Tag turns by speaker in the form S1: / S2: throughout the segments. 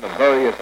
S1: the various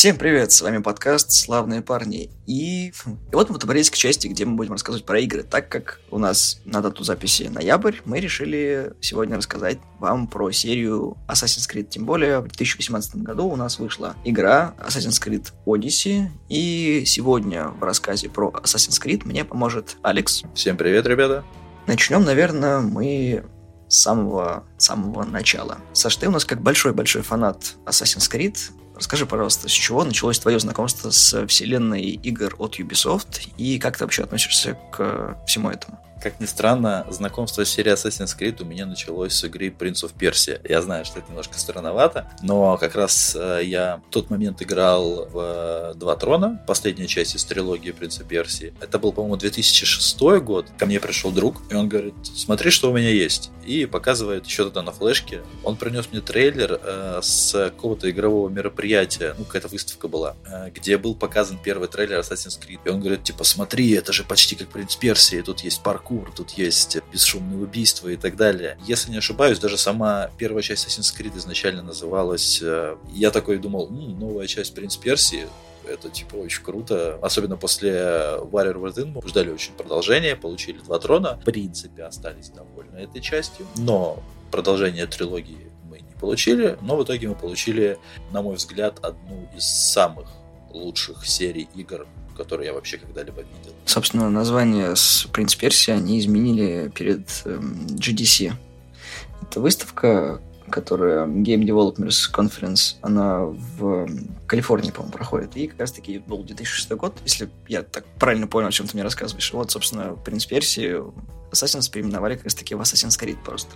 S1: Всем привет, с вами подкаст «Славные парни». И, и вот мы подобрались к части, где мы будем рассказывать про игры. Так как у нас на дату записи ноябрь, мы решили сегодня рассказать вам про серию Assassin's Creed. Тем более в 2018 году у нас вышла игра Assassin's Creed Odyssey. И сегодня в рассказе про Assassin's Creed мне поможет Алекс.
S2: Всем привет, ребята.
S1: Начнем, наверное, мы с самого, самого начала. Саш, ты у нас как большой-большой фанат Assassin's Creed. Расскажи, пожалуйста, с чего началось твое знакомство с вселенной игр от Ubisoft и как ты вообще относишься к всему этому?
S2: Как ни странно, знакомство с серией Assassin's Creed у меня началось с игры Prince of Persia. Я знаю, что это немножко странновато, но как раз э, я в тот момент играл в Два Трона, последняя часть из трилогии Принца Персии. Это был, по-моему, 2006 год. Ко мне пришел друг, и он говорит, смотри, что у меня есть. И показывает еще тогда на флешке. Он принес мне трейлер э, с какого-то игрового мероприятия, ну, какая-то выставка была, э, где был показан первый трейлер Assassin's Creed. И он говорит, типа, смотри, это же почти как Принц Персии, тут есть парк паркур, тут есть бесшумные убийства и так далее. Если не ошибаюсь, даже сама первая часть Assassin's Creed изначально называлась... Э, я такой думал, М, новая часть Принц Персии, это типа очень круто. Особенно после Warrior Within мы ждали очень продолжения, получили два трона. В принципе, остались довольны этой частью. Но продолжение трилогии мы не получили. Но в итоге мы получили, на мой взгляд, одну из самых лучших серий игр который я вообще когда-либо видел.
S1: Собственно, название с Принц Персия они изменили перед эм, GDC. Это выставка, которая Game Developers Conference, она в Калифорнии, по-моему, проходит. И как раз-таки был 2006 год, если я так правильно понял, о чем ты мне рассказываешь. Вот, собственно, Принц Персии Assassin's переименовали как раз-таки в Assassin's Creed просто.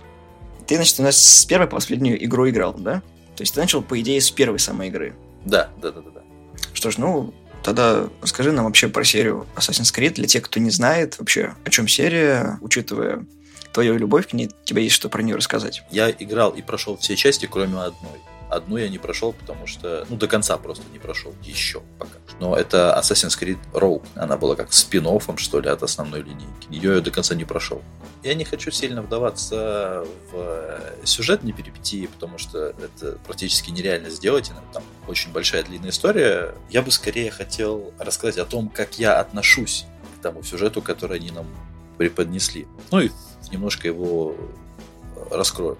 S1: Ты, значит, у нас с первой по последнюю игру играл, да? То есть ты начал, по идее, с первой самой игры.
S2: Да, да, да, да. да.
S1: Что ж, ну, Тогда расскажи нам вообще про серию Assassin's Creed для тех, кто не знает вообще, о чем серия, учитывая твою любовь к ней, тебе есть что про нее рассказать.
S2: Я играл и прошел все части, кроме одной. Одну я не прошел, потому что, ну, до конца просто не прошел. Еще пока. Но это Assassin's Creed Rogue. Она была как спин что ли, от основной линейки. Ее я до конца не прошел. Я не хочу сильно вдаваться в сюжетные перипетии, потому что это практически нереально сделать. Там очень большая длинная история. Я бы скорее хотел рассказать о том, как я отношусь к тому сюжету, который они нам преподнесли. Ну и немножко его раскрою.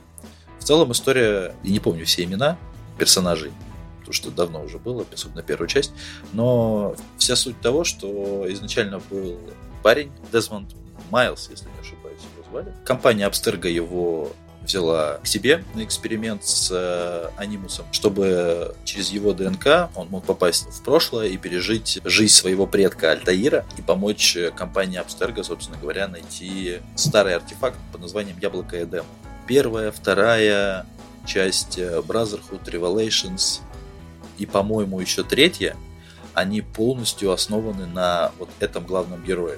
S2: В целом история, я не помню все имена персонажей, потому что давно уже было, особенно первую часть, но вся суть того, что изначально был парень, Дезмонд Майлз, если не ошибаюсь, его звали. Компания Абстерго его взяла к себе на эксперимент с э, анимусом, чтобы через его ДНК он мог попасть в прошлое и пережить жизнь своего предка Альтаира и помочь компании Абстерго, собственно говоря, найти старый артефакт под названием Яблоко Эдема первая, вторая часть э, Brotherhood Revelations и, по-моему, еще третья, они полностью основаны на вот этом главном герое.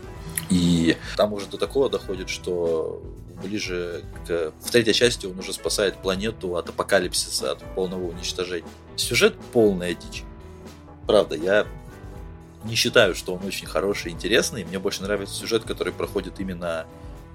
S2: И там уже до такого доходит, что ближе к... В третьей части он уже спасает планету от апокалипсиса, от полного уничтожения. Сюжет полная дичь. Правда, я не считаю, что он очень хороший и интересный. Мне больше нравится сюжет, который проходит именно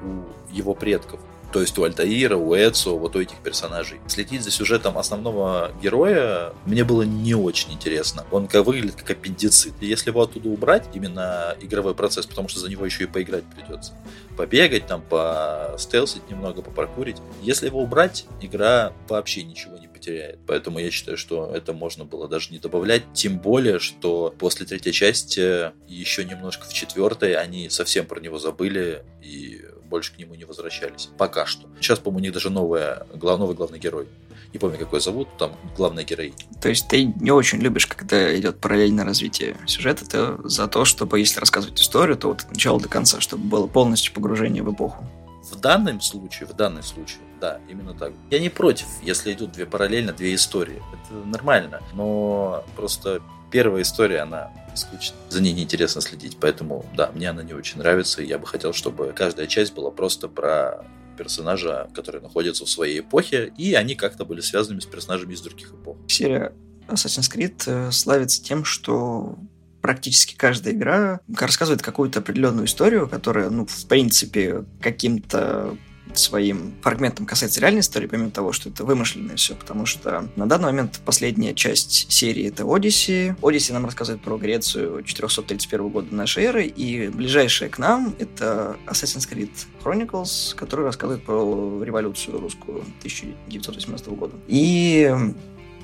S2: у его предков. То есть у Альтаира, у Эцо, вот у этих персонажей. Следить за сюжетом основного героя мне было не очень интересно. Он как выглядит как аппендицит. И если его оттуда убрать, именно игровой процесс, потому что за него еще и поиграть придется. Побегать там, постелсить немного, попаркурить. Если его убрать, игра вообще ничего не потеряет. Поэтому я считаю, что это можно было даже не добавлять. Тем более, что после третьей части, еще немножко в четвертой, они совсем про него забыли и больше к нему не возвращались. Пока что. Сейчас, по-моему, у них даже новая, новый главный герой. Не помню, какой зовут, там главная героиня.
S1: То есть ты не очень любишь, когда идет параллельное развитие сюжета, ты за то, чтобы, если рассказывать историю, то вот от начала до конца, чтобы было полностью погружение в эпоху.
S2: В данном случае, в данном случае, да, именно так. Я не против, если идут две параллельно, две истории. Это нормально. Но просто первая история, она скучно. За ней неинтересно следить. Поэтому, да, мне она не очень нравится. И я бы хотел, чтобы каждая часть была просто про персонажа, который находится в своей эпохе, и они как-то были связаны с персонажами из других эпох.
S1: Серия Assassin's Creed э, славится тем, что практически каждая игра рассказывает какую-то определенную историю, которая, ну, в принципе, каким-то своим фрагментом касается реальной истории, помимо того, что это вымышленное все, потому что на данный момент последняя часть серии это Одиссе. Одиссе нам рассказывает про Грецию 431 года нашей эры, и ближайшая к нам это Assassin's Creed Chronicles, который рассказывает про революцию русскую 1918 года. И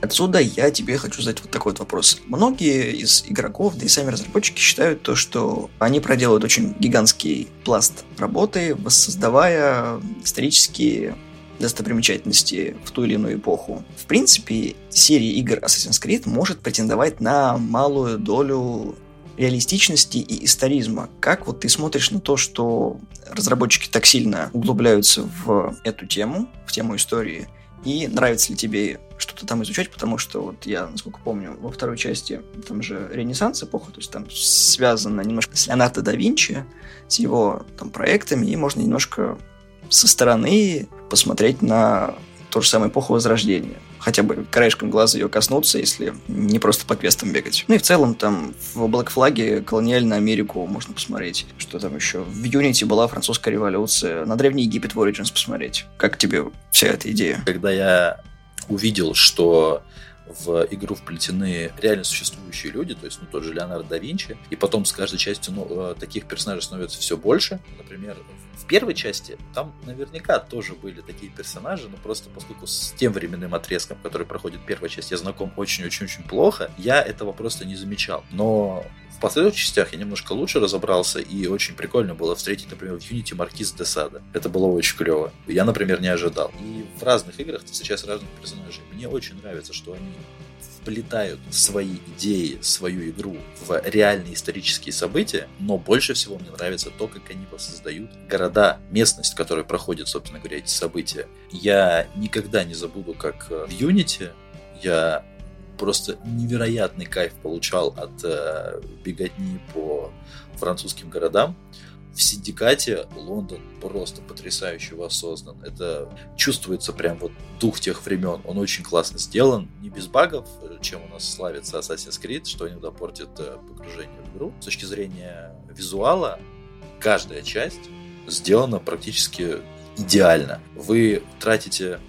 S1: Отсюда я тебе хочу задать вот такой вот вопрос. Многие из игроков, да и сами разработчики считают то, что они проделают очень гигантский пласт работы, воссоздавая исторические достопримечательности в ту или иную эпоху. В принципе, серия игр Assassin's Creed может претендовать на малую долю реалистичности и историзма. Как вот ты смотришь на то, что разработчики так сильно углубляются в эту тему, в тему истории, и нравится ли тебе что-то там изучать, потому что вот я, насколько помню, во второй части там же Ренессанс эпоха, то есть там связано немножко с Леонардо да Винчи, с его там проектами, и можно немножко со стороны посмотреть на ту же самую эпоху Возрождения. Хотя бы краешком глаза ее коснуться, если не просто по квестам бегать. Ну и в целом там в Black Flag колониальную Америку можно посмотреть. Что там еще? В Unity была французская революция. На Древний Египет в Origins посмотреть. Как тебе вся эта идея?
S2: Когда я увидел, что в игру вплетены реально существующие люди, то есть ну, тот же Леонардо да Винчи, и потом с каждой частью ну, э, таких персонажей становится все больше. Например, в первой части там наверняка тоже были такие персонажи, но просто поскольку с тем временным отрезком, который проходит первая часть, я знаком очень-очень-очень плохо, я этого просто не замечал. Но в последующих частях я немножко лучше разобрался, и очень прикольно было встретить, например, в Unity Маркиз де Сада. Это было очень клево. Я, например, не ожидал. И в разных играх ты сейчас разных персонажей. Мне очень нравится, что они вплетают свои идеи, свою игру в реальные исторические события, но больше всего мне нравится то, как они воссоздают города, местность, в которой проходят, собственно говоря, эти события. Я никогда не забуду, как в Unity я просто невероятный кайф получал от э, беготни по французским городам. В синдикате Лондон просто потрясающе воссоздан. Это чувствуется прям вот дух тех времен. Он очень классно сделан, не без багов, чем у нас славится Assassin's Creed, что иногда портит э, погружение в игру. С точки зрения визуала, каждая часть сделана практически идеально. Вы тратите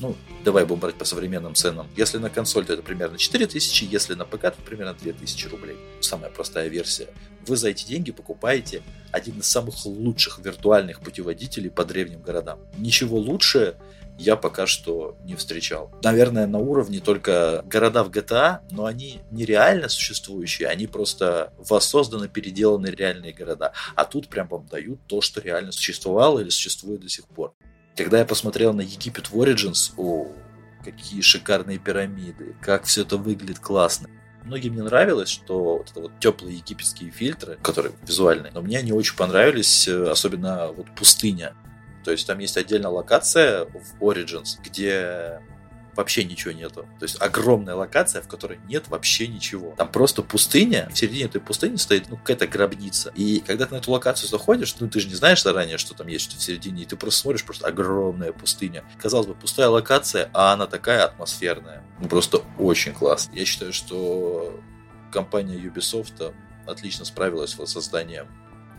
S2: ну, давай будем брать по современным ценам. Если на консоль, то это примерно 4000, если на ПК, то примерно 2000 рублей. Самая простая версия. Вы за эти деньги покупаете один из самых лучших виртуальных путеводителей по древним городам. Ничего лучше я пока что не встречал. Наверное, на уровне только города в GTA, но они нереально существующие, они просто воссозданы, переделаны реальные города. А тут прям вам дают то, что реально существовало или существует до сих пор. Когда я посмотрел на Египет в Origins, о, какие шикарные пирамиды, как все это выглядит классно. Многим не нравилось, что вот это вот теплые египетские фильтры, которые визуальные, но мне они очень понравились, э, особенно вот пустыня. То есть там есть отдельная локация в Origins, где вообще ничего нету. То есть огромная локация, в которой нет вообще ничего. Там просто пустыня, в середине этой пустыни стоит ну, какая-то гробница. И когда ты на эту локацию заходишь, ну ты же не знаешь заранее, что там есть что в середине, и ты просто смотришь, просто огромная пустыня. Казалось бы, пустая локация, а она такая атмосферная. Ну просто очень классно. Я считаю, что компания Ubisoft отлично справилась с созданием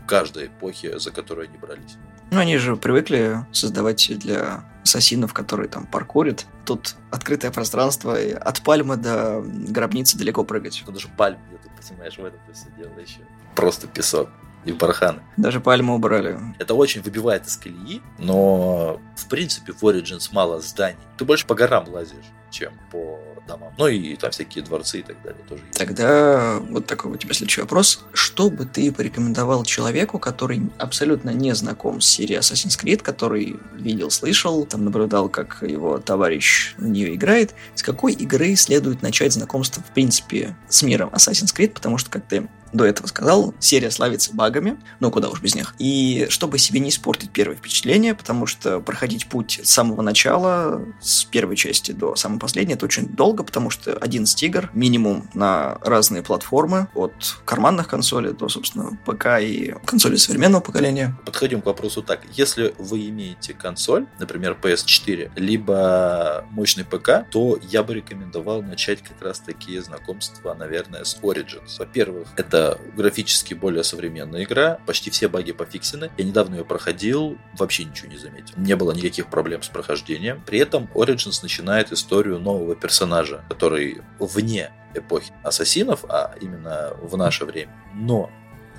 S2: каждой эпохи, за которую они брались.
S1: Ну, они же привыкли создавать для ассасинов, которые там паркурят. Тут открытое пространство, и от пальмы до гробницы далеко прыгать.
S2: Тут даже пальмы, ты понимаешь, в этом все дело еще. Просто песок и барханы.
S1: Даже пальму убрали.
S2: Это очень выбивает из колеи, но в принципе в Origins мало зданий. Ты больше по горам лазишь, чем по домам. Ну и там всякие дворцы и так далее тоже есть.
S1: Тогда вот такой у тебя следующий вопрос. Что бы ты порекомендовал человеку, который абсолютно не знаком с серией Assassin's Creed, который видел, слышал, там наблюдал, как его товарищ в нее играет, с какой игры следует начать знакомство, в принципе, с миром Assassin's Creed, потому что, как ты до этого сказал, серия славится багами, ну куда уж без них. И чтобы себе не испортить первое впечатление, потому что проходить путь с самого начала, с первой части до самой последней, это очень долго, потому что 11 игр, минимум на разные платформы, от карманных консолей до, собственно, ПК и консоли современного поколения.
S2: Подходим к вопросу так. Если вы имеете консоль, например, PS4, либо мощный ПК, то я бы рекомендовал начать как раз такие знакомства, наверное, с Origins. Во-первых, это Это графически более современная игра, почти все баги пофиксены. Я недавно ее проходил, вообще ничего не заметил. Не было никаких проблем с прохождением. При этом Origins начинает историю нового персонажа, который вне эпохи ассасинов, а именно в наше время. Но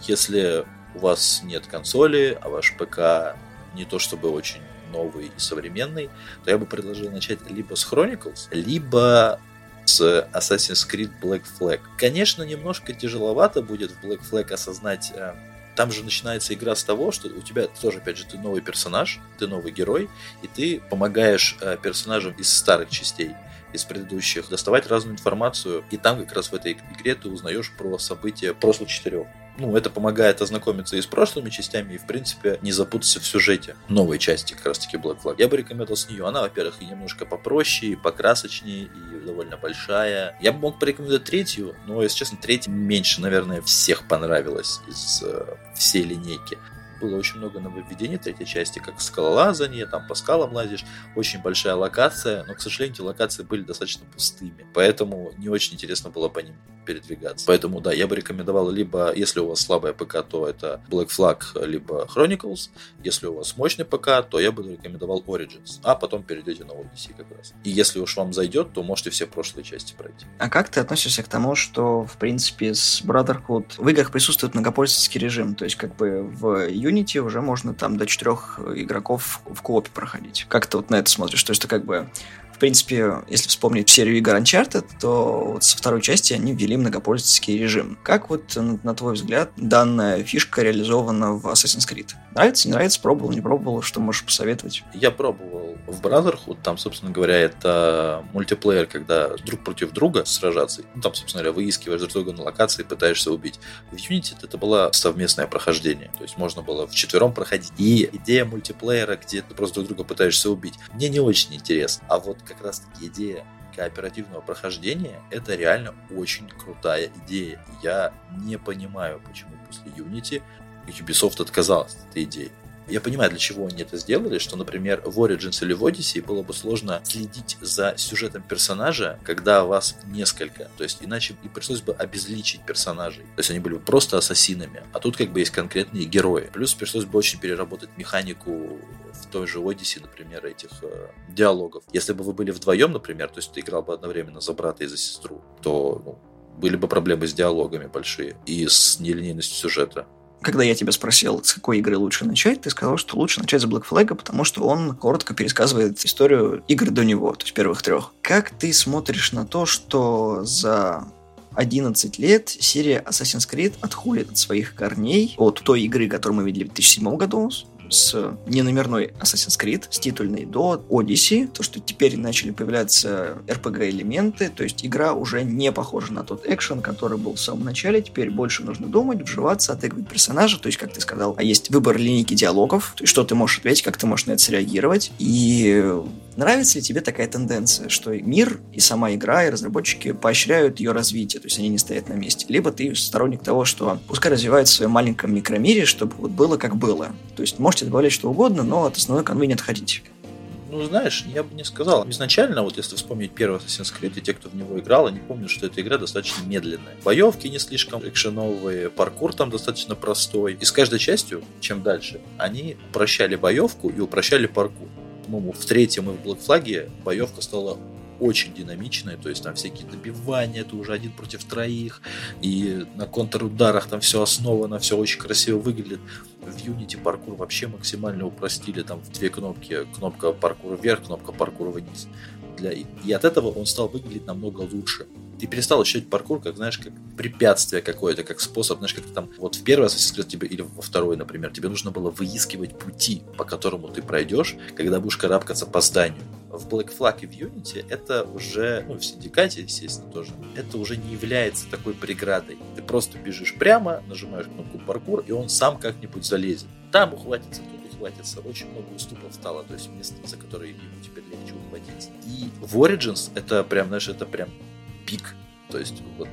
S2: если у вас нет консоли, а ваш ПК не то чтобы очень новый и современный, то я бы предложил начать либо с Chronicles, либо с Assassin's Creed Black Flag. Конечно, немножко тяжеловато будет в Black Flag осознать э, там же начинается игра с того, что у тебя тоже, опять же, ты новый персонаж, ты новый герой, и ты помогаешь э, персонажам из старых частей, из предыдущих, доставать разную информацию, и там как раз в этой игре ты узнаешь про события прошлых четырех ну, это помогает ознакомиться и с прошлыми частями, и, в принципе, не запутаться в сюжете новой части, как раз-таки Black Flag. Я бы рекомендовал с нее. Она, во-первых, и немножко попроще, и покрасочнее, и довольно большая. Я бы мог порекомендовать третью, но, если честно, третья меньше, наверное, всех понравилась из э, всей линейки было очень много нововведений третьей части, как скалолазание, там по скалам лазишь, очень большая локация, но, к сожалению, эти локации были достаточно пустыми, поэтому не очень интересно было по ним передвигаться. Поэтому, да, я бы рекомендовал либо, если у вас слабая ПК, то это Black Flag, либо Chronicles, если у вас мощный ПК, то я бы рекомендовал Origins, а потом перейдете на Odyssey как раз. И если уж вам зайдет, то можете все прошлые части пройти.
S1: А как ты относишься к тому, что, в принципе, с Brotherhood в играх присутствует многопользовательский режим, то есть как бы в Unity уже можно там до четырех игроков в коопе проходить. Как ты вот на это смотришь? То есть это как бы в принципе, если вспомнить серию игр Uncharted, то вот со второй части они ввели многопользовательский режим. Как вот, на твой взгляд, данная фишка реализована в Assassin's Creed? Нравится, не нравится, пробовал, не пробовал, что можешь посоветовать?
S2: Я пробовал в Brotherhood, там, собственно говоря, это мультиплеер, когда друг против друга сражаться. Ну, там, собственно говоря, выискиваешь друг друга на локации, пытаешься убить. В Unity это было совместное прохождение, то есть можно было в четвером проходить. И идея мультиплеера, где ты просто друг друга пытаешься убить, мне не очень интересно. А вот как раз-таки идея кооперативного прохождения это реально очень крутая идея. Я не понимаю, почему после Unity Ubisoft отказалась от этой идеи. Я понимаю, для чего они это сделали, что, например, в Origins или в Odyssey было бы сложно следить за сюжетом персонажа, когда вас несколько. То есть иначе и пришлось бы обезличить персонажей. То есть они были бы просто ассасинами. А тут как бы есть конкретные герои. Плюс пришлось бы очень переработать механику в той же Odyssey, например, этих э, диалогов. Если бы вы были вдвоем, например, то есть ты играл бы одновременно за брата и за сестру, то ну, были бы проблемы с диалогами большие и с нелинейностью сюжета
S1: когда я тебя спросил, с какой игры лучше начать, ты сказал, что лучше начать с Black Flag, потому что он коротко пересказывает историю игр до него, то есть первых трех. Как ты смотришь на то, что за 11 лет серия Assassin's Creed отходит от своих корней, от той игры, которую мы видели в 2007 году, с неномерной Assassin's Creed, с титульной, до Odyssey, то, что теперь начали появляться RPG-элементы, то есть игра уже не похожа на тот экшен, который был в самом начале, теперь больше нужно думать, вживаться, отыгрывать персонажа, то есть, как ты сказал, а есть выбор линейки диалогов, то есть, что ты можешь ответить, как ты можешь на это среагировать, и нравится ли тебе такая тенденция, что мир и сама игра, и разработчики поощряют ее развитие, то есть они не стоят на месте, либо ты сторонник того, что пускай развивается в своем маленьком микромире, чтобы вот было как было, то есть, может можете добавлять что угодно, но от основной канвы не отходите.
S2: Ну, знаешь, я бы не сказал. Изначально, вот если вспомнить первый Assassin's Creed и те, кто в него играл, они помнят, что эта игра достаточно медленная. Боевки не слишком экшеновые, паркур там достаточно простой. И с каждой частью, чем дальше, они упрощали боевку и упрощали паркур. По-моему, в третьем и в Black Flag боевка стала очень динамичная, то есть там всякие добивания, это уже один против троих, и на контрударах там все основано, все очень красиво выглядит. В Unity паркур вообще максимально упростили, там в две кнопки, кнопка паркура вверх, кнопка паркура вниз. Для... И от этого он стал выглядеть намного лучше ты перестал ощущать паркур, как, знаешь, как препятствие какое-то, как способ, знаешь, как там, вот в первый Assassin's Creed тебе, или во второй, например, тебе нужно было выискивать пути, по которому ты пройдешь, когда будешь карабкаться по зданию в Black Flag и в Unity это уже, ну, в Синдикате, естественно, тоже, это уже не является такой преградой. Ты просто бежишь прямо, нажимаешь кнопку паркур, и он сам как-нибудь залезет. Там ухватится, тут ухватится. Очень много уступов стало, то есть место, за которое ему теперь легче ухватиться. И в Origins это прям, знаешь, это прям пик. То есть вот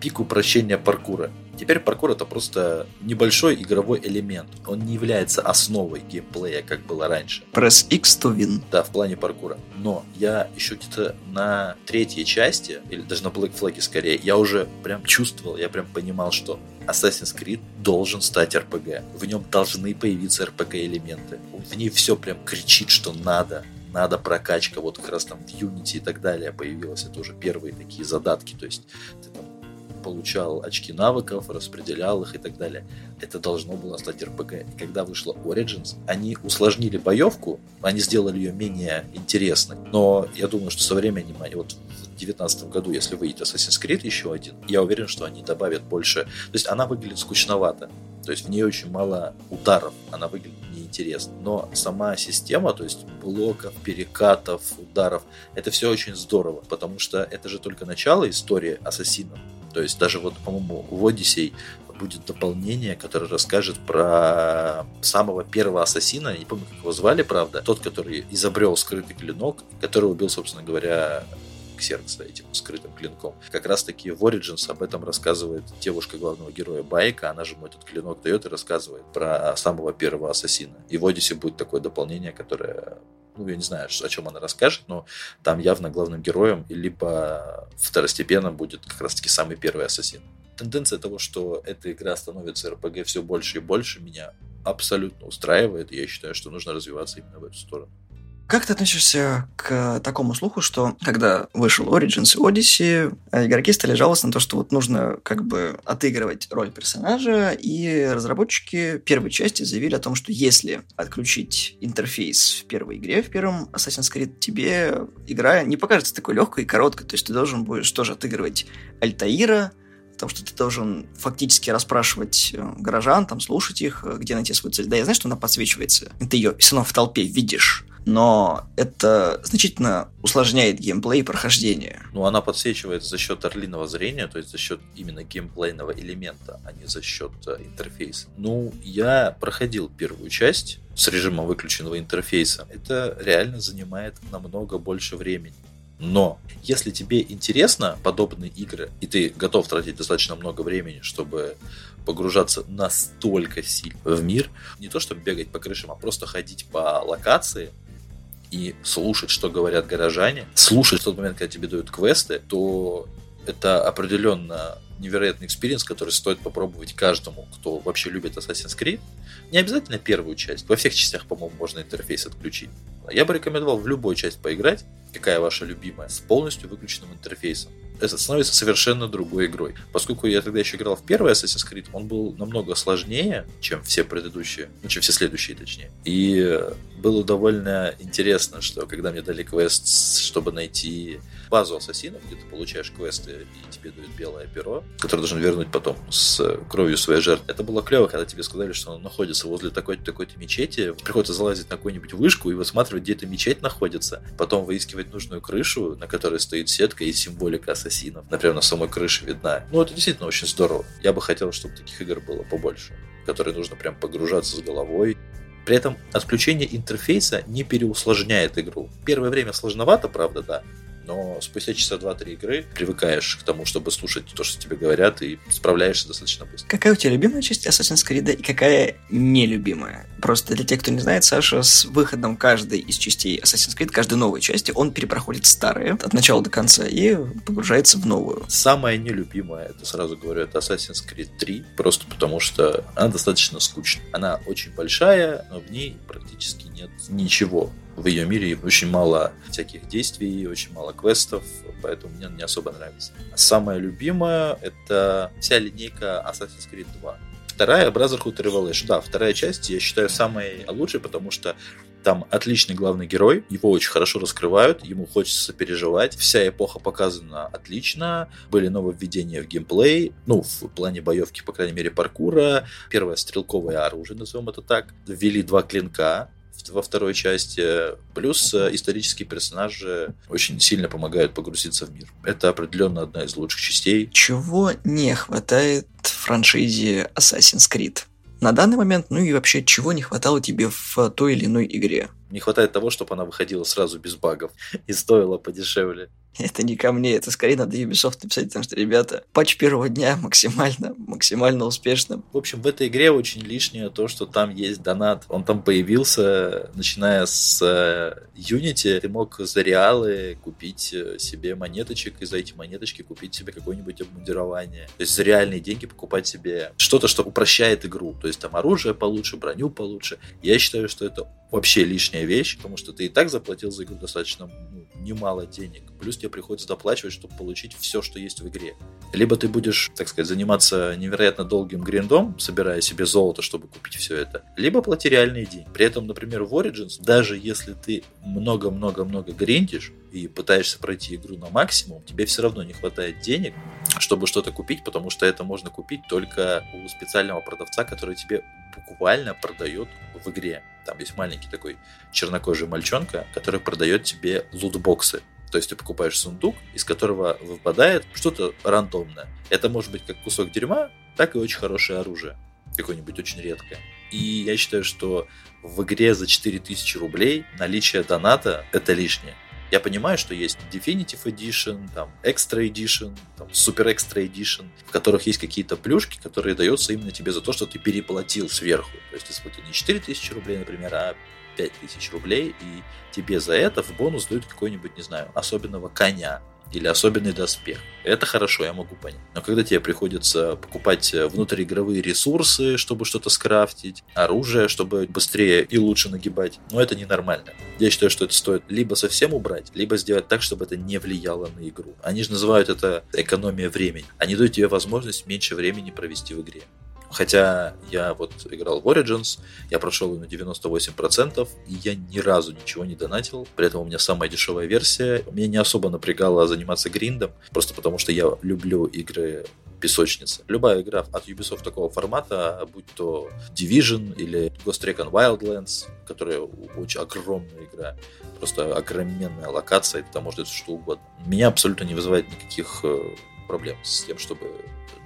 S2: пик упрощения паркура. Теперь паркур это просто небольшой игровой элемент. Он не является основой геймплея, как было раньше.
S1: Press X to win.
S2: Да, в плане паркура. Но я еще где-то на третьей части, или даже на Black Flag скорее, я уже прям чувствовал, я прям понимал, что Assassin's Creed должен стать RPG. В нем должны появиться RPG-элементы. В ней все прям кричит, что надо надо прокачка, вот как раз там в Unity и так далее появилось, это уже первые такие задатки, то есть ты там получал очки навыков, распределял их и так далее. Это должно было стать РПГ. И когда вышла Origins, они усложнили боевку, они сделали ее менее интересной. Но я думаю, что со временем, вот в 2019 году, если выйдет Assassin's Creed еще один, я уверен, что они добавят больше. То есть она выглядит скучновато. То есть в ней очень мало ударов, она выглядит неинтересно. Но сама система, то есть блоков, перекатов, ударов, это все очень здорово, потому что это же только начало истории ассасинов. То есть даже вот, по-моему, в Одиссей будет дополнение, которое расскажет про самого первого ассасина, не помню, как его звали, правда, тот, который изобрел скрытый клинок, который убил, собственно говоря, Ксеркса этим скрытым клинком. Как раз таки в Origins об этом рассказывает девушка главного героя Байка, она же ему этот клинок дает и рассказывает про самого первого ассасина. И в Одиссе будет такое дополнение, которое ну, я не знаю, о чем она расскажет, но там явно главным героем, либо второстепенным будет как раз-таки самый первый ассасин. Тенденция того, что эта игра становится РПГ все больше и больше, меня абсолютно устраивает, я считаю, что нужно развиваться именно в эту сторону.
S1: Как ты относишься к такому слуху, что когда вышел Origins и Odyssey, игроки стали жаловаться на то, что вот нужно как бы отыгрывать роль персонажа, и разработчики первой части заявили о том, что если отключить интерфейс в первой игре, в первом Assassin's Creed, тебе игра не покажется такой легкой и короткой, то есть ты должен будешь тоже отыгрывать Альтаира, потому что ты должен фактически расспрашивать э, горожан, там, слушать их, э, где найти свою цель. Да, я знаю, что она подсвечивается. Ты ее все равно в толпе видишь но это значительно усложняет геймплей и прохождение.
S2: Ну, она подсвечивает за счет орлиного зрения, то есть за счет именно геймплейного элемента, а не за счет э, интерфейса. Ну, я проходил первую часть с режимом выключенного интерфейса. Это реально занимает намного больше времени. Но если тебе интересно подобные игры, и ты готов тратить достаточно много времени, чтобы погружаться настолько сильно в мир, не то чтобы бегать по крышам, а просто ходить по локации, и слушать, что говорят горожане, слушать в тот момент, когда тебе дают квесты, то это определенно невероятный experience, который стоит попробовать каждому, кто вообще любит Assassin's Creed. Не обязательно первую часть. Во всех частях, по-моему, можно интерфейс отключить. Я бы рекомендовал в любую часть поиграть, какая ваша любимая, с полностью выключенным интерфейсом это становится совершенно другой игрой. Поскольку я тогда еще играл в первый Assassin's Creed, он был намного сложнее, чем все предыдущие, ну, чем все следующие, точнее. И было довольно интересно, что когда мне дали квест, чтобы найти базу ассасинов, где ты получаешь квесты и тебе дают белое перо, которое должен вернуть потом с кровью своей жертвы. Это было клево, когда тебе сказали, что он находится возле такой-то такой мечети. Приходится залазить на какую-нибудь вышку и высматривать, где эта мечеть находится. Потом выискивать нужную крышу, на которой стоит сетка и символика ассасинов. Например, на самой крыше видна. Ну, это действительно очень здорово. Я бы хотел, чтобы таких игр было побольше, в которые нужно прям погружаться с головой. При этом отключение интерфейса не переусложняет игру. Первое время сложновато, правда, да, но спустя часа два-три игры привыкаешь к тому, чтобы слушать то, что тебе говорят, и справляешься достаточно быстро.
S1: Какая у тебя любимая часть Assassin's Creed и какая нелюбимая? Просто для тех, кто не знает, Саша с выходом каждой из частей Assassin's Creed, каждой новой части, он перепроходит старые от начала до конца и погружается в новую.
S2: Самая нелюбимая, это сразу говорю, это Assassin's Creed 3, просто потому что она достаточно скучная. Она очень большая, но в ней практически нет ничего в ее мире очень мало всяких действий, очень мало квестов, поэтому мне не особо нравится. Самая любимая — это вся линейка Assassin's Creed 2. Вторая — Brotherhood Revelation. Да, вторая часть я считаю самой лучшей, потому что там отличный главный герой, его очень хорошо раскрывают, ему хочется переживать. Вся эпоха показана отлично, были нововведения в геймплей, ну, в плане боевки, по крайней мере, паркура. Первое стрелковое оружие, назовем это так. Ввели два клинка, во второй части. Плюс э, исторические персонажи очень сильно помогают погрузиться в мир. Это определенно одна из лучших частей.
S1: Чего не хватает франшизе Assassin's Creed? На данный момент, ну и вообще, чего не хватало тебе в той или иной игре?
S2: Не хватает того, чтобы она выходила сразу без багов и стоила подешевле.
S1: Это не ко мне, это скорее надо Ubisoft написать, потому что, ребята, патч первого дня максимально, максимально успешным.
S2: В общем, в этой игре очень лишнее то, что там есть донат. Он там появился, начиная с э, Unity. Ты мог за реалы купить э, себе монеточек, и за эти монеточки купить себе какое-нибудь обмундирование. То есть за реальные деньги покупать себе что-то, что упрощает игру. То есть там оружие получше, броню получше. Я считаю, что это вообще лишняя вещь, потому что ты и так заплатил за игру достаточно ну, немало денег. Плюс тебе приходится доплачивать, чтобы получить все, что есть в игре. Либо ты будешь, так сказать, заниматься невероятно долгим гриндом, собирая себе золото, чтобы купить все это, либо плати реальные деньги. При этом, например, в Origins, даже если ты много-много-много гриндишь и пытаешься пройти игру на максимум, тебе все равно не хватает денег, чтобы что-то купить, потому что это можно купить только у специального продавца, который тебе буквально продает в игре. Там есть маленький такой чернокожий мальчонка, который продает тебе лутбоксы. То есть ты покупаешь сундук, из которого выпадает что-то рандомное. Это может быть как кусок дерьма, так и очень хорошее оружие. Какое-нибудь очень редкое. И я считаю, что в игре за 4000 рублей наличие доната – это лишнее. Я понимаю, что есть Definitive Edition, там Extra Edition, там Super Extra Edition, в которых есть какие-то плюшки, которые даются именно тебе за то, что ты переплатил сверху. То есть ты заплатил не 4000 рублей, например, а 5000 рублей, и тебе за это в бонус дают какой-нибудь, не знаю, особенного коня или особенный доспех. Это хорошо, я могу понять. Но когда тебе приходится покупать внутриигровые ресурсы, чтобы что-то скрафтить, оружие, чтобы быстрее и лучше нагибать, ну это ненормально. Я считаю, что это стоит либо совсем убрать, либо сделать так, чтобы это не влияло на игру. Они же называют это экономия времени. Они дают тебе возможность меньше времени провести в игре. Хотя я вот играл в Origins, я прошел на 98%, и я ни разу ничего не донатил. При этом у меня самая дешевая версия. Меня не особо напрягало заниматься гриндом, просто потому что я люблю игры песочницы. Любая игра от Ubisoft такого формата, будь то Division или Ghost Recon Wildlands, которая очень огромная игра, просто огроменная локация, это может быть что угодно. Меня абсолютно не вызывает никаких э, проблем с тем, чтобы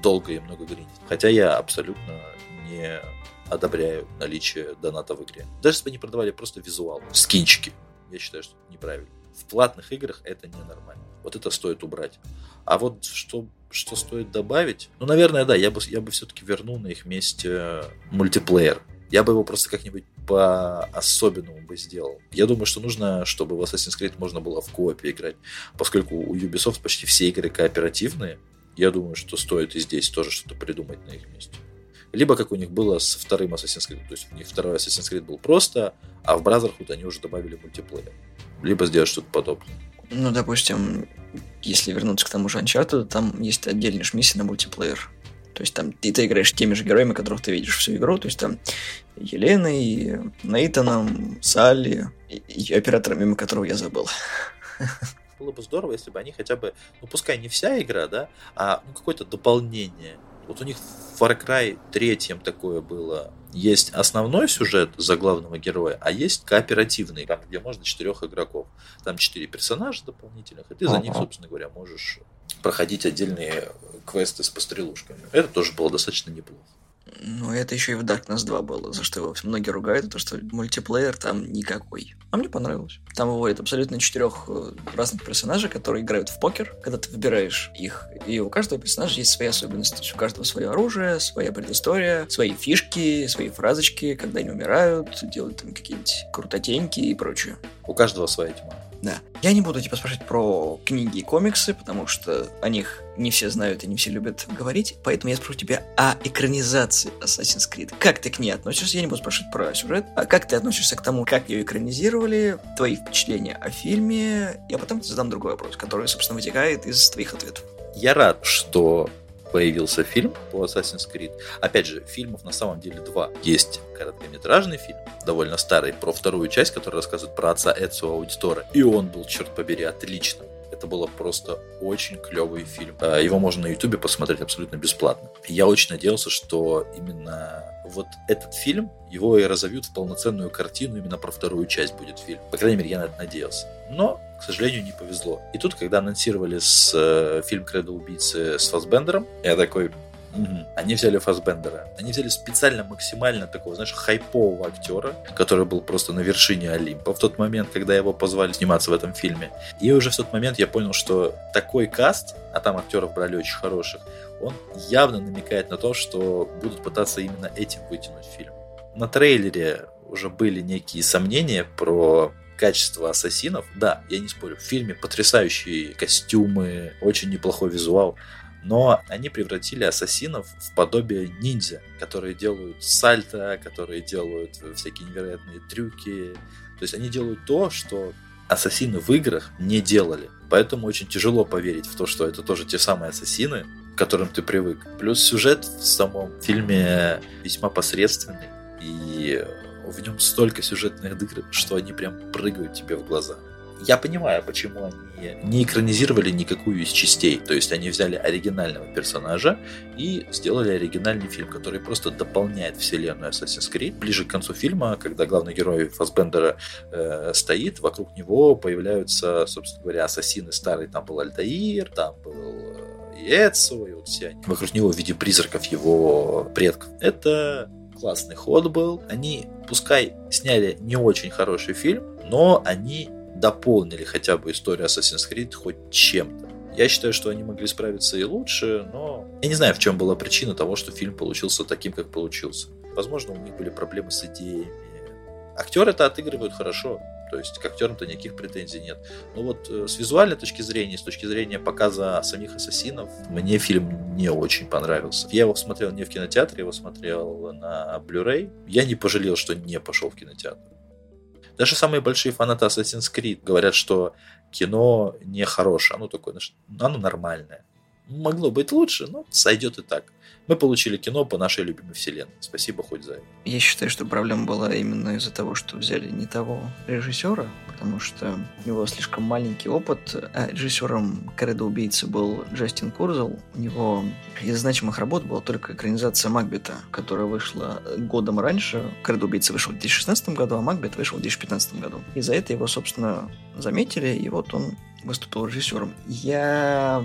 S2: долго и много гриндить. Хотя я абсолютно не одобряю наличие доната в игре. Даже если бы они продавали просто визуал, скинчики, я считаю, что это неправильно. В платных играх это ненормально. Вот это стоит убрать. А вот что, что стоит добавить? Ну, наверное, да, я бы, я бы все-таки вернул на их месте мультиплеер. Я бы его просто как-нибудь по-особенному бы сделал. Я думаю, что нужно, чтобы в Assassin's Creed можно было в коопе играть, поскольку у Ubisoft почти все игры кооперативные, я думаю, что стоит и здесь тоже что-то придумать на их месте. Либо как у них было с вторым Assassin's Creed, то есть у них второй Assassin's Creed был просто, а в Brotherhood они уже добавили мультиплеер. Либо сделать что-то подобное.
S1: Ну, допустим, если вернуться к тому же Uncharted, там есть отдельная миссия на мультиплеер. То есть там ты, ты играешь теми же героями, которых ты видишь всю игру. То есть там Еленой, Нейтаном, Салли и, и оператором, мимо которого я забыл.
S2: было бы здорово, если бы они хотя бы, ну пускай не вся игра, да, а ну, какое-то дополнение. Вот у них в Far Cry 3 такое было. Есть основной сюжет за главного героя, а есть кооперативный, там, где можно четырех игроков. Там четыре персонажа дополнительных, и ты за них, собственно говоря, можешь проходить отдельные квесты с пострелушками. Это тоже было достаточно неплохо.
S1: Ну, это еще и в Darkness 2 было, за что его многие ругают, то что мультиплеер там никакой. А мне понравилось. Там выводят абсолютно четырех э, разных персонажей, которые играют в покер, когда ты выбираешь их. И у каждого персонажа есть свои особенности. У каждого свое оружие, своя предыстория, свои фишки, свои фразочки, когда они умирают, делают там какие-нибудь крутотеньки и прочее.
S2: У каждого своя тьма.
S1: Да. Я не буду тебя спрашивать про книги и комиксы, потому что о них не все знают и не все любят говорить, поэтому я спрошу тебя о экранизации Assassin's Creed. Как ты к ней относишься? Я не буду спрашивать про сюжет, а как ты относишься к тому, как ее экранизировали, твои впечатления о фильме, а потом задам другой вопрос, который, собственно, вытекает из твоих ответов.
S2: Я рад, что появился фильм по Assassin's Creed. Опять же, фильмов на самом деле два. Есть короткометражный фильм, довольно старый, про вторую часть, который рассказывает про отца Эцио Аудитора. И он был, черт побери, отличным. Это было просто очень клевый фильм. А, его можно на Ютубе посмотреть абсолютно бесплатно. Я очень надеялся, что именно вот этот фильм, его и разовьют в полноценную картину, именно про вторую часть будет фильм. По крайней мере, я на это надеялся. Но, к сожалению, не повезло. И тут, когда анонсировали с, э, фильм «Кредо убийцы» с Фасбендером, я такой, Угу. Они взяли Фасбендера. Они взяли специально максимально такого, знаешь, хайпового актера, который был просто на вершине Олимпа в тот момент, когда его позвали сниматься в этом фильме. И уже в тот момент я понял, что такой каст, а там актеров брали очень хороших, он явно намекает на то, что будут пытаться именно этим вытянуть фильм. На трейлере уже были некие сомнения про качество ассасинов. Да, я не спорю, в фильме потрясающие костюмы, очень неплохой визуал но они превратили ассасинов в подобие ниндзя, которые делают сальто, которые делают всякие невероятные трюки. То есть они делают то, что ассасины в играх не делали. Поэтому очень тяжело поверить в то, что это тоже те самые ассасины, к которым ты привык. Плюс сюжет в самом фильме весьма посредственный. И в нем столько сюжетных дыр, что они прям прыгают тебе в глаза я понимаю, почему они не экранизировали никакую из частей. То есть они взяли оригинального персонажа и сделали оригинальный фильм, который просто дополняет вселенную Assassin's Creed. Ближе к концу фильма, когда главный герой Фасбендера э, стоит, вокруг него появляются, собственно говоря, ассасины старые. Там был Альтаир, там был Эцо, и вот все они. Вокруг него в виде призраков его предков. Это классный ход был. Они, пускай сняли не очень хороший фильм, но они дополнили хотя бы историю Assassin's Creed хоть чем-то. Я считаю, что они могли справиться и лучше, но я не знаю, в чем была причина того, что фильм получился таким, как получился. Возможно, у них были проблемы с идеями. Актеры это отыгрывают хорошо, то есть к актерам-то никаких претензий нет. Но вот э, с визуальной точки зрения, с точки зрения показа самих ассасинов, мне фильм не очень понравился. Я его смотрел не в кинотеатре, его смотрел на Blu-ray. Я не пожалел, что не пошел в кинотеатр. Даже самые большие фанаты Assassin's Creed говорят, что кино не хорошее, оно такое, оно нормальное. Могло быть лучше, но сойдет и так. Мы получили кино по нашей любимой вселенной. Спасибо хоть за это.
S1: Я считаю, что проблема была именно из-за того, что взяли не того режиссера, потому что у него слишком маленький опыт. А режиссером «Кредо убийцы» был Джастин Курзел. У него из значимых работ была только экранизация Макбета, которая вышла годом раньше. «Кредо убийцы» вышел в 2016 году, а Макбет вышел в 2015 году. И за это его, собственно, заметили, и вот он выступил режиссером. Я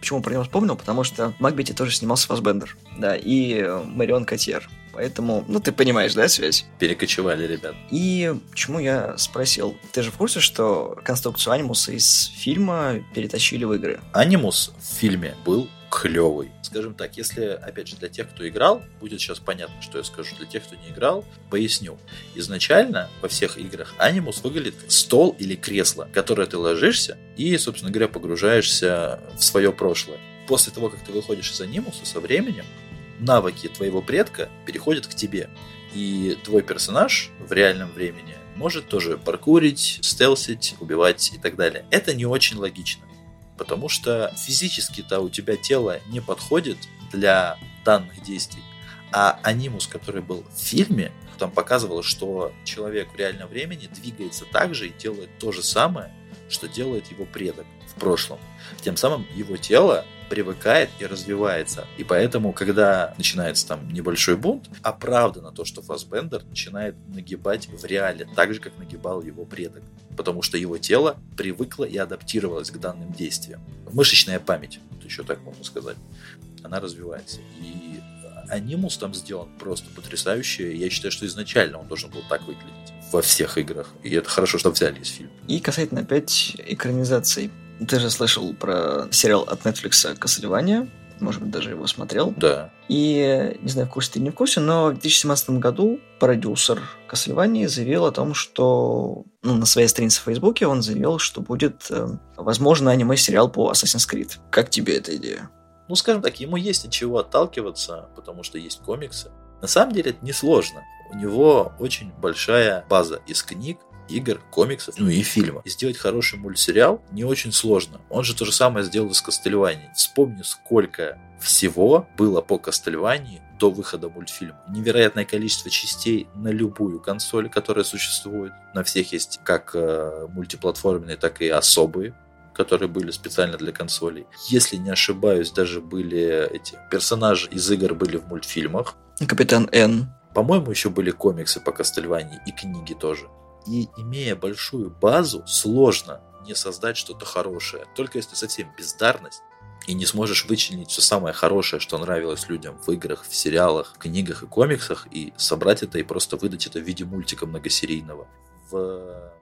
S1: Почему про него вспомнил? Потому что в Макбете тоже снимался Фасбендер. Да, и Марион Котьер. Поэтому, ну, ты понимаешь, да, связь?
S2: Перекочевали, ребят.
S1: И почему я спросил? Ты же в курсе, что конструкцию анимуса из фильма перетащили в игры?
S2: Анимус в фильме был клевый. Скажем так, если, опять же, для тех, кто играл, будет сейчас понятно, что я скажу. Для тех, кто не играл, поясню. Изначально во всех играх анимус выглядит как стол или кресло, в которое ты ложишься и, собственно говоря, погружаешься в свое прошлое. После того, как ты выходишь из анимуса со временем, навыки твоего предка переходят к тебе. И твой персонаж в реальном времени может тоже паркурить, стелсить, убивать и так далее. Это не очень логично потому что физически-то у тебя тело не подходит для данных действий. А анимус, который был в фильме, там показывало, что человек в реальном времени двигается так же и делает то же самое, что делает его предок прошлом. Тем самым его тело привыкает и развивается. И поэтому, когда начинается там небольшой бунт, оправдано то, что Фасбендер начинает нагибать в реале, так же, как нагибал его предок. Потому что его тело привыкло и адаптировалось к данным действиям. Мышечная память, вот еще так можно сказать, она развивается. И анимус там сделан просто потрясающе. Я считаю, что изначально он должен был так выглядеть во всех играх. И это хорошо, что взяли из фильма.
S1: И касательно опять экранизаций ты же слышал про сериал от Netflix «Кассельвания». Может быть, даже его смотрел.
S2: Да.
S1: И, не знаю, в курсе ты не в курсе, но в 2017 году продюсер Кассельвании заявил о том, что ну, на своей странице в Фейсбуке он заявил, что будет, э, возможно, аниме-сериал по Assassin's Creed. Как тебе эта идея?
S2: Ну, скажем так, ему есть от чего отталкиваться, потому что есть комиксы. На самом деле это несложно. У него очень большая база из книг, игр, комиксов, ну и фильма. И сделать хороший мультсериал не очень сложно. Он же то же самое сделал и с Кастельвани. Вспомни, сколько всего было по Кастельвании до выхода мультфильма. Невероятное количество частей на любую консоль, которая существует. На всех есть как э, мультиплатформенные, так и особые которые были специально для консолей. Если не ошибаюсь, даже были эти персонажи из игр были в мультфильмах.
S1: Капитан Н.
S2: По-моему, еще были комиксы по Кастельвании и книги тоже. И имея большую базу, сложно не создать что-то хорошее. Только если совсем бездарность, и не сможешь вычленить все самое хорошее, что нравилось людям в играх, в сериалах, в книгах и комиксах, и собрать это и просто выдать это в виде мультика многосерийного. В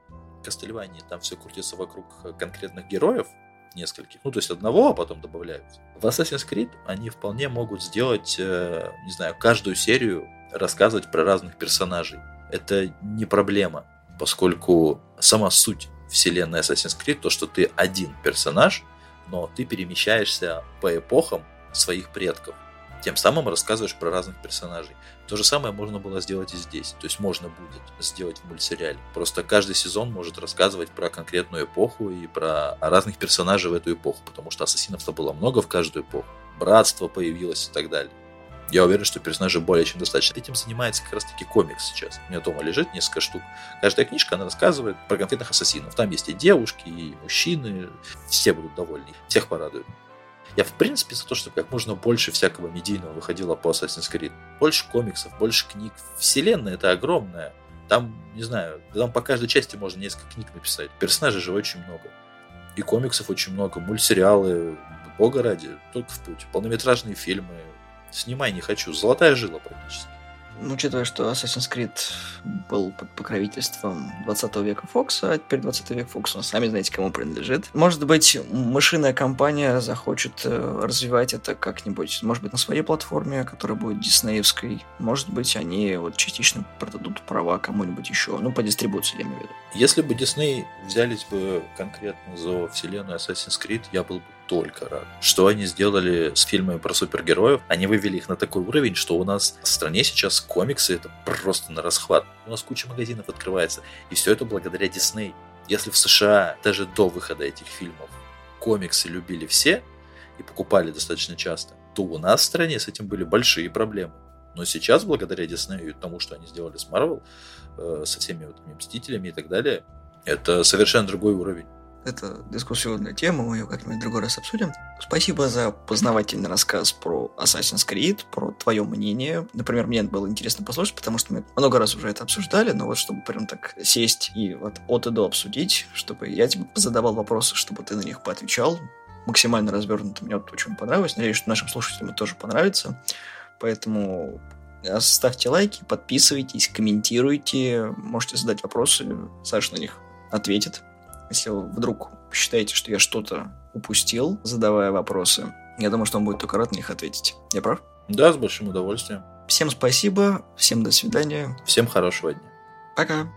S2: Кастельвании там все крутится вокруг конкретных героев, нескольких, ну то есть одного, а потом добавляются. В Assassin's Creed они вполне могут сделать, э, не знаю, каждую серию рассказывать про разных персонажей. Это не проблема, поскольку сама суть вселенной Assassin's Creed, то, что ты один персонаж, но ты перемещаешься по эпохам своих предков. Тем самым рассказываешь про разных персонажей. То же самое можно было сделать и здесь. То есть можно будет сделать в мультсериале. Просто каждый сезон может рассказывать про конкретную эпоху и про разных персонажей в эту эпоху. Потому что ассасинов-то было много в каждую эпоху. Братство появилось и так далее. Я уверен, что персонажей более чем достаточно. Этим занимается как раз таки комикс сейчас. У меня дома лежит несколько штук. Каждая книжка, она рассказывает про конкретных ассасинов. Там есть и девушки, и мужчины. Все будут довольны. Всех порадуют. Я, в принципе, за то, чтобы как можно больше всякого медийного выходило по Assassin's Creed. Больше комиксов, больше книг. Вселенная это огромная. Там, не знаю, там по каждой части можно несколько книг написать. Персонажей же очень много. И комиксов очень много, мультсериалы, бога ради, только в путь. Полнометражные фильмы, Снимай не хочу. Золотая жила практически.
S1: Ну, учитывая, что Assassin's Creed был под покровительством 20 века Фокса, а теперь 20 век Фокса, сами знаете, кому принадлежит. Может быть, мышиная компания захочет э, развивать это как-нибудь, может быть, на своей платформе, которая будет диснеевской. Может быть, они вот частично продадут права кому-нибудь еще. Ну, по дистрибуции, я имею в виду.
S2: Если бы Дисней взялись бы конкретно за вселенную Assassin's Creed, я был бы только рад. Что они сделали с фильмами про супергероев? Они вывели их на такой уровень, что у нас в стране сейчас комиксы это просто на расхват. У нас куча магазинов открывается. И все это благодаря Дисней. Если в США даже до выхода этих фильмов комиксы любили все и покупали достаточно часто, то у нас в стране с этим были большие проблемы. Но сейчас, благодаря Диснею и тому, что они сделали с Марвел, э, со всеми вот Мстителями и так далее, это совершенно другой уровень.
S1: Это дискуссионная тема, мы ее как-нибудь в другой раз обсудим. Спасибо за познавательный рассказ про Assassin's Creed, про твое мнение. Например, мне было интересно послушать, потому что мы много раз уже это обсуждали, но вот чтобы прям так сесть и вот от и до обсудить, чтобы я тебе задавал вопросы, чтобы ты на них поотвечал, максимально развернуто, мне вот очень понравилось. Надеюсь, что нашим слушателям это тоже понравится. Поэтому ставьте лайки, подписывайтесь, комментируйте, можете задать вопросы, Саша на них ответит. Если вы вдруг считаете, что я что-то упустил, задавая вопросы, я думаю, что он будет только рад на них ответить. Я прав?
S2: Да, с большим удовольствием.
S1: Всем спасибо, всем до свидания.
S2: Всем хорошего дня.
S1: Пока.